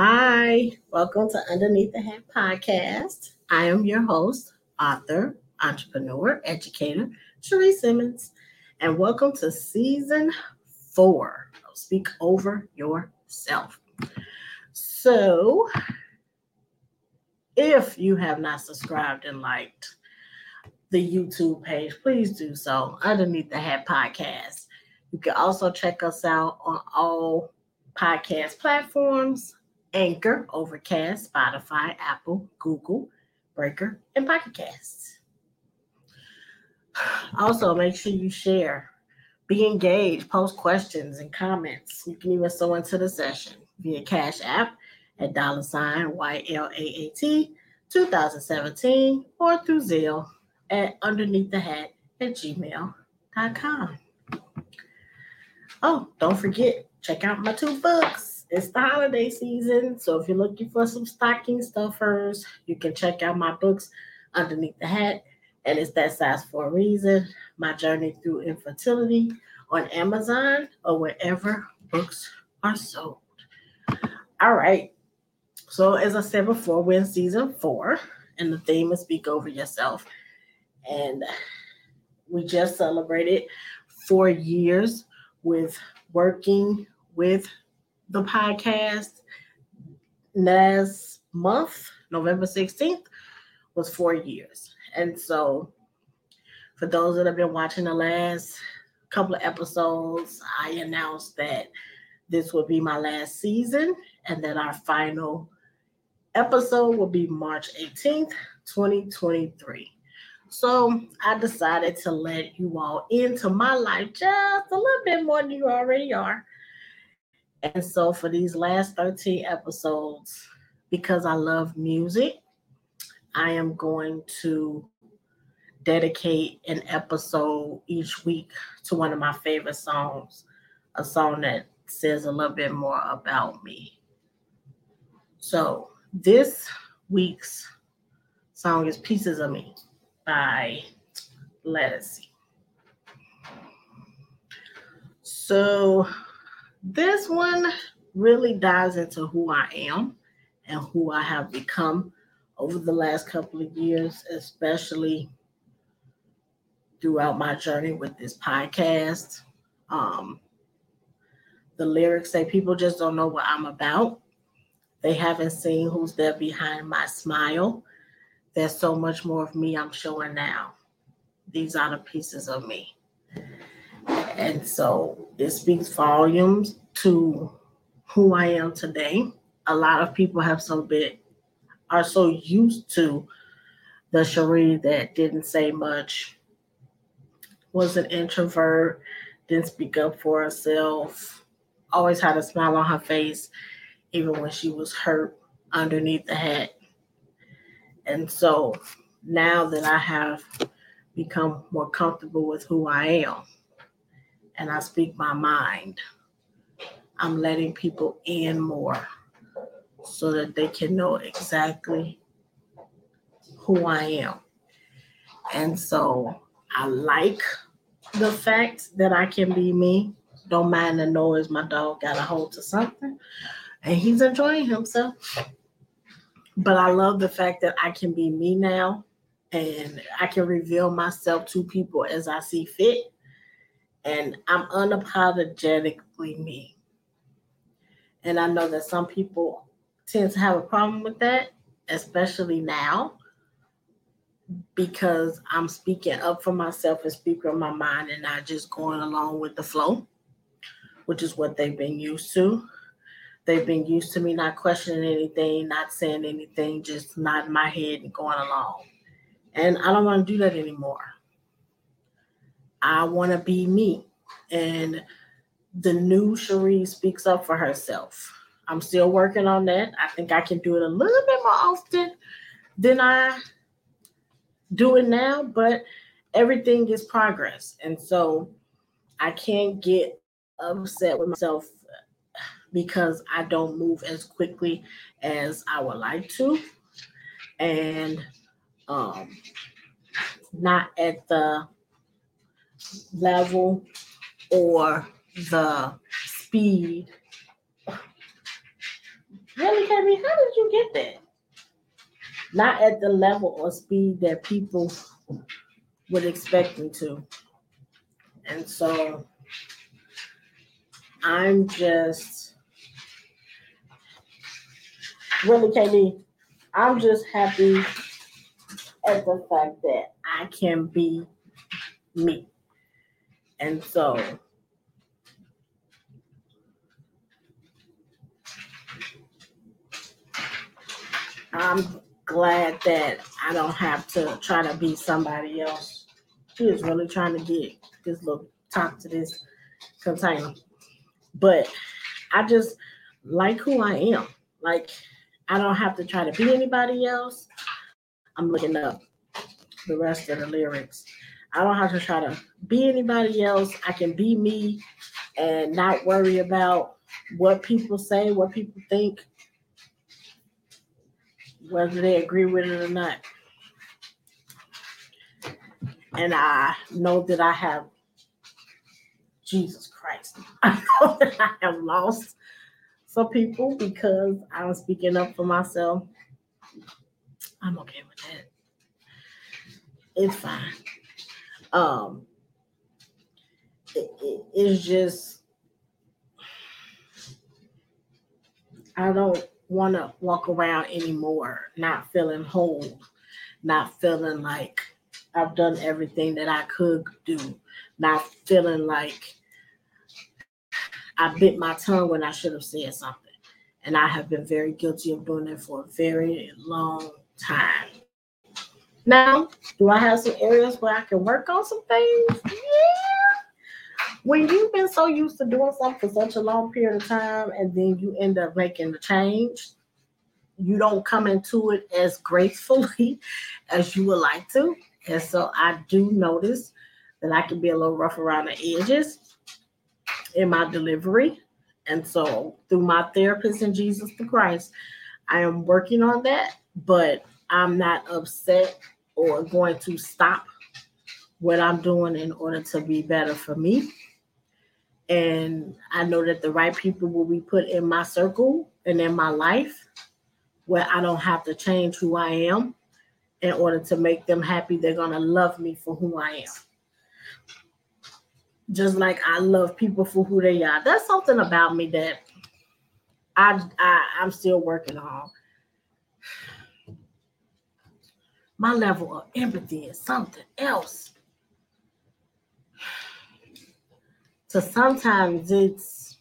Hi, welcome to Underneath the Hat podcast. I am your host, author, entrepreneur, educator, Cherie Simmons, and welcome to season four of Speak Over Yourself. So, if you have not subscribed and liked the YouTube page, please do so underneath the Hat podcast. You can also check us out on all podcast platforms Anchor, Overcast, Spotify, Apple, Google, Breaker, and Pocket Casts. Also, make sure you share, be engaged, post questions and comments. You can even sew into the session via Cash App at dollar sign YLAAT 2017 or through Zelle at underneath the hat at gmail.com. Oh, don't forget, check out my two books it's the holiday season. So if you're looking for some stocking stuffers, you can check out my books underneath the hat. And it's that size for a reason. My journey through infertility on Amazon or wherever books are sold. All right. So as I said before, we're in season four, and the theme is speak over yourself. And we just celebrated four years with working with the podcast last month, November 16th, was four years. And so, for those that have been watching the last couple of episodes, I announced that this would be my last season and that our final episode will be March 18th, 2023. So I decided to let you all into my life just a little bit more than you already are. And so for these last 13 episodes, because I love music, I am going to dedicate an episode each week to one of my favorite songs, a song that says a little bit more about me. So this week's song is Pieces of Me by Ledisi. So this one really dives into who I am and who I have become over the last couple of years, especially throughout my journey with this podcast. Um, the lyrics say people just don't know what I'm about. They haven't seen who's there behind my smile. There's so much more of me I'm showing now. These are the pieces of me. And so it speaks volumes to who I am today. A lot of people have so bit are so used to the Cherie that didn't say much, was an introvert, didn't speak up for herself, always had a smile on her face, even when she was hurt underneath the hat. And so now that I have become more comfortable with who I am, and I speak my mind. I'm letting people in more so that they can know exactly who I am. And so I like the fact that I can be me. Don't mind the noise. My dog got a hold to something and he's enjoying himself. But I love the fact that I can be me now and I can reveal myself to people as I see fit and I'm unapologetically me. And I know that some people tend to have a problem with that, especially now, because I'm speaking up for myself and speaking my mind and not just going along with the flow, which is what they've been used to. They've been used to me not questioning anything, not saying anything, just nodding my head and going along. And I don't want to do that anymore. I want to be me. And the new Cherie speaks up for herself. I'm still working on that. I think I can do it a little bit more often than I do it now, but everything is progress. And so I can't get upset with myself because I don't move as quickly as I would like to. And um, not at the level or the speed Really, Kevin, how did you get that? Not at the level or speed that people would expect me to. And so I'm just really, Katie, I'm just happy at the fact that I can be me. And so I'm glad that I don't have to try to be somebody else. She is really trying to get this little top to this container. But I just like who I am. Like I don't have to try to be anybody else. I'm looking up the rest of the lyrics. I don't have to try to be anybody else. I can be me and not worry about what people say, what people think, whether they agree with it or not. And I know that I have Jesus Christ. I know that I have lost some people because I'm speaking up for myself. I'm okay with that. It's fine. Um, it, it, it's just I don't want to walk around anymore not feeling whole, not feeling like I've done everything that I could do, not feeling like I bit my tongue when I should have said something. And I have been very guilty of doing it for a very long time. Now, do I have some areas where I can work on some things? Yeah. When you've been so used to doing something for such a long period of time and then you end up making the change, you don't come into it as gracefully as you would like to. And so I do notice that I can be a little rough around the edges in my delivery. And so through my therapist in Jesus the Christ, I am working on that, but I'm not upset or going to stop what I'm doing in order to be better for me. And I know that the right people will be put in my circle and in my life where I don't have to change who I am in order to make them happy. They're going to love me for who I am. Just like I love people for who they are. That's something about me that I, I I'm still working on my level of empathy is something else. So sometimes it's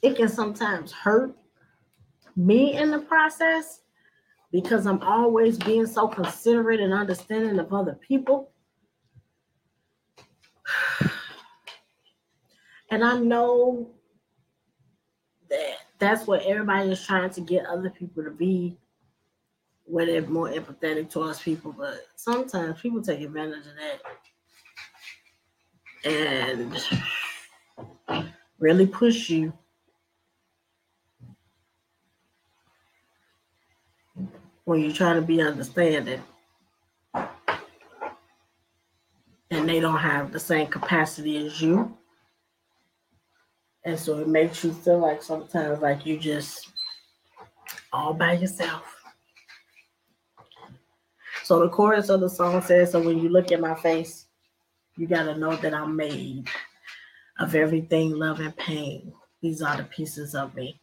it can sometimes hurt me in the process because I'm always being so considerate and understanding of other people. And I know that that's what everybody is trying to get other people to be where they're more empathetic towards people, but sometimes people take advantage of that and really push you. When you're trying to be understanding, and they don't have the same capacity as you. And so it makes you feel like sometimes like you just all by yourself. So the chorus of the song says, So when you look at my face, you got to know that I'm made of everything, love, and pain. These are the pieces of me.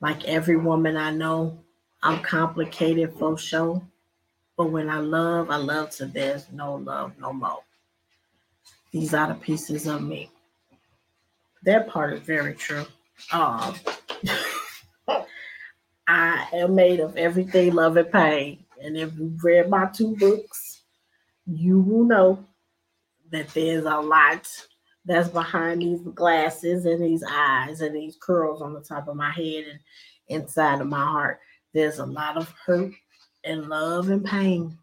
Like every woman I know, I'm complicated for sure. But when I love, I love to there's no love no more. These are the pieces of me. That part is very true. Um, I am made of everything, love, and pain. And if you've read my two books, you will know that there's a lot that's behind these glasses and these eyes and these curls on the top of my head and inside of my heart. There's a lot of hurt and love and pain.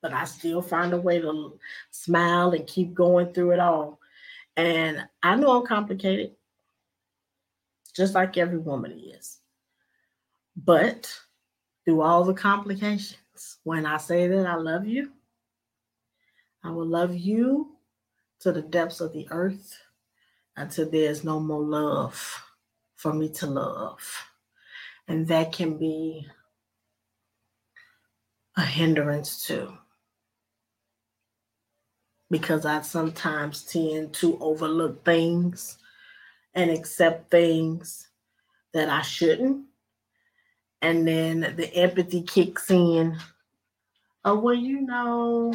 But I still find a way to smile and keep going through it all. And I know I'm complicated, just like every woman is. But through all the complications. When I say that I love you, I will love you to the depths of the earth until there's no more love for me to love. And that can be a hindrance too. Because I sometimes tend to overlook things and accept things that I shouldn't. And then the empathy kicks in. Oh, well, you know,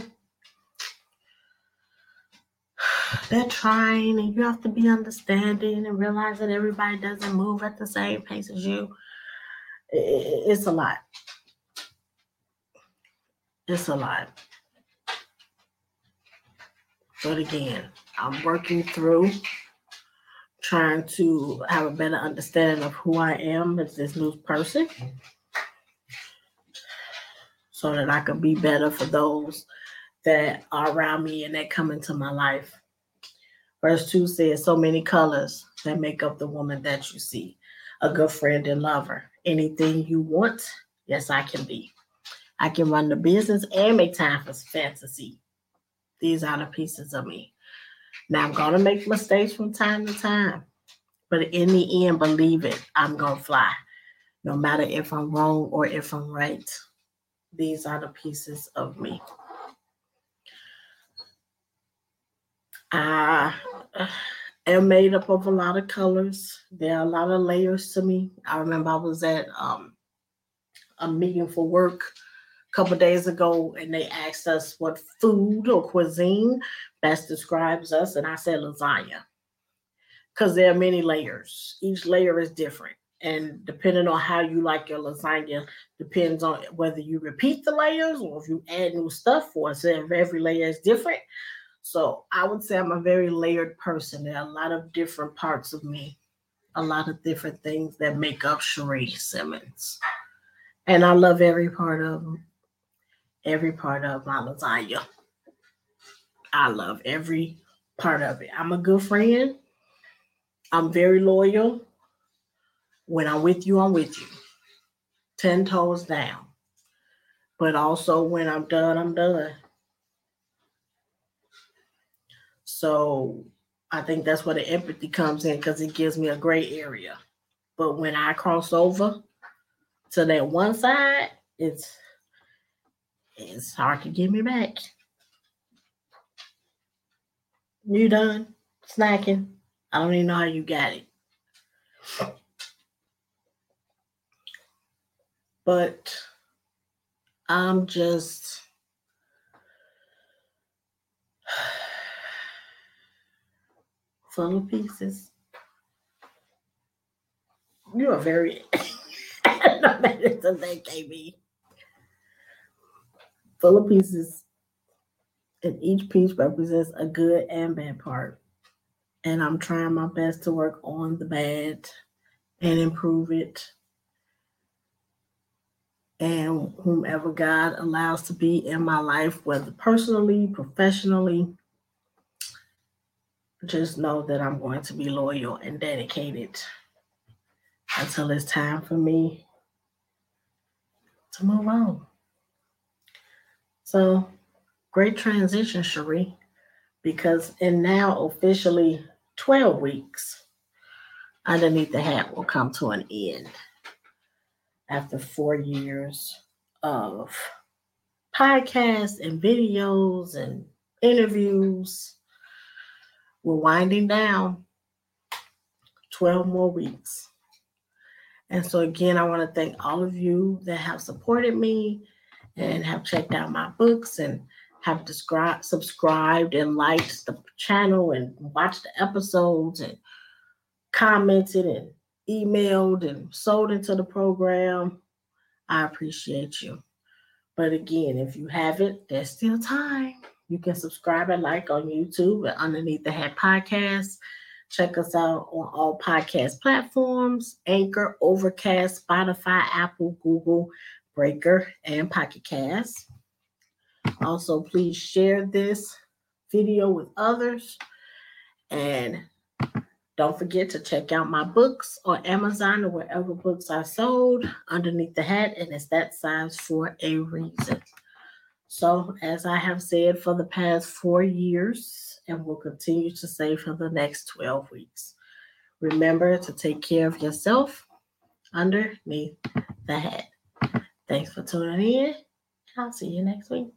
they're trying and you have to be understanding and realize that everybody doesn't move at the same pace as you. It's a lot. It's a lot. But again, I'm working through trying to have a better understanding of who I am as this new person so that I can be better for those that are around me and that come into my life. Verse 2 says, So many colors that make up the woman that you see, a good friend and lover. Anything you want, yes, I can be. I can run the business and make time for fantasy. These are the pieces of me. Now, I'm to make mistakes from time to time, but in the end, believe it, I'm to fly, no matter if I'm wrong or if I'm right. These are the pieces of me. I am made up of a lot of colors. There are a lot of layers to me. I remember I was at um, a meeting for work couple days ago, and they asked us what food or cuisine best describes us, and I said lasagna because there are many layers. Each layer is different. And depending on how you like your lasagna, depends on whether you repeat the layers or if you add new stuff or if every layer is different. So I would say I'm a very layered person. There are a lot of different parts of me, a lot of different things that make up Cherie Simmons. And I love every part of them, every part of my lasagna. I love every part of it. I'm a good friend. I'm very loyal. When I'm with you, I'm with you. 10 toes down. But also when I'm done, I'm done. So I think that's where the empathy comes in because it gives me a gray area. But when I cross over to that one side, it's it's hard to get me back. You done snacking? I don't even know how you got it. But I'm just full of pieces. You are very the thing, KB. Full of pieces. And each piece represents a good and bad part. And I'm trying my best to work on the bad and improve it. And whomever God allows to be in my life, whether personally, professionally, just know that I'm going to be loyal and dedicated until it's time for me to move on. So, great transition, Cherie, because in now officially 12 weeks, underneath the hat will come to an end after four years of podcasts and videos and interviews we're winding down 12 more weeks. And so, again, I want to thank all of you that have supported me and have checked out my books and have described, subscribed and liked the channel and watched the episodes and commented and emailed and sold into the program. I appreciate you. But again, if you haven't, there's still time. You can subscribe and like on YouTube and underneath the hat podcast. Check us out on all podcast platforms Anchor, Overcast, Spotify, Apple, Google, Breaker, and Pocket Cast. Also, please share this video with others. And don't forget to check out my books on Amazon or wherever books are sold underneath the hat. And it's that size for a reason. So, as I have said for the past four years, and will continue to say for the next 12 weeks, remember to take care of yourself underneath the hat. Thanks for tuning in. I'll see you next week.